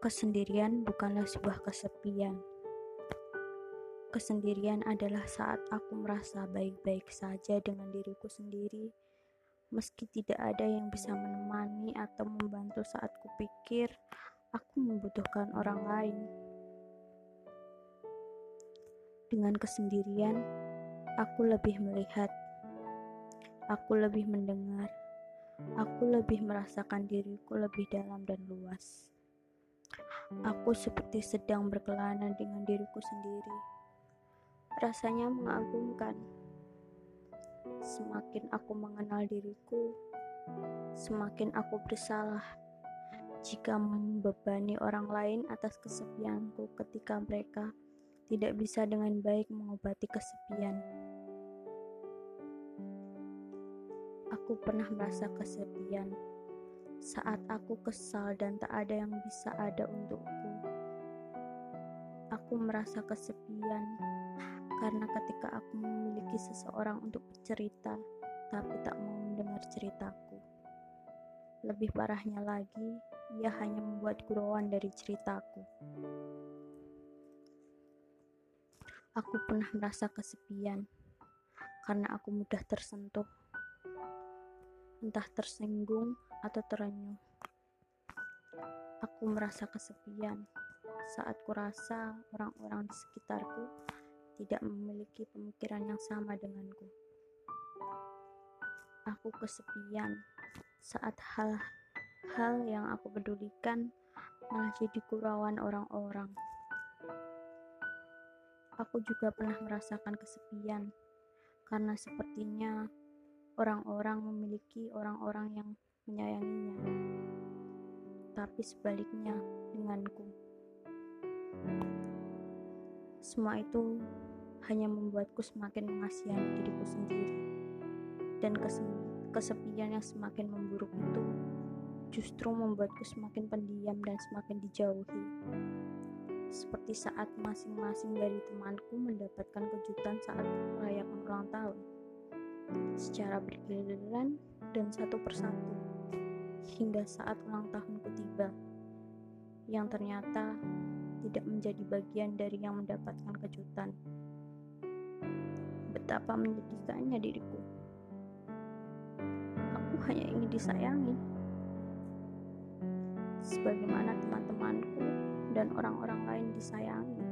Kesendirian bukanlah sebuah kesepian. Kesendirian adalah saat aku merasa baik-baik saja dengan diriku sendiri, meski tidak ada yang bisa menemani atau membantu saat kupikir aku membutuhkan orang lain. Dengan kesendirian, aku lebih melihat, aku lebih mendengar, aku lebih merasakan diriku lebih dalam dan luas. Aku seperti sedang berkelana dengan diriku sendiri. Rasanya mengagumkan. Semakin aku mengenal diriku, semakin aku bersalah jika membebani orang lain atas kesepianku ketika mereka tidak bisa dengan baik mengobati kesepian. Aku pernah merasa kesepian saat aku kesal dan tak ada yang bisa ada untukku. Aku merasa kesepian karena ketika aku memiliki seseorang untuk bercerita, tapi tak mau mendengar ceritaku. Lebih parahnya lagi, ia hanya membuat gurauan dari ceritaku. Aku pernah merasa kesepian karena aku mudah tersentuh entah tersinggung atau terenyuh. Aku merasa kesepian saat kurasa orang-orang di sekitarku tidak memiliki pemikiran yang sama denganku. Aku kesepian saat hal-hal yang aku pedulikan malah jadi kurauan orang-orang. Aku juga pernah merasakan kesepian karena sepertinya orang-orang memiliki orang-orang yang menyayanginya, tapi sebaliknya denganku. Semua itu hanya membuatku semakin mengasihani diriku sendiri, dan kesepian yang semakin memburuk itu justru membuatku semakin pendiam dan semakin dijauhi. Seperti saat masing-masing dari temanku mendapatkan kejutan saat merayakan ulang tahun secara bergiliran dan satu persatu hingga saat ulang tahunku tiba yang ternyata tidak menjadi bagian dari yang mendapatkan kejutan. Betapa menyedihkannya diriku. Aku hanya ingin disayangi. Sebagaimana teman-temanku dan orang-orang lain disayangi.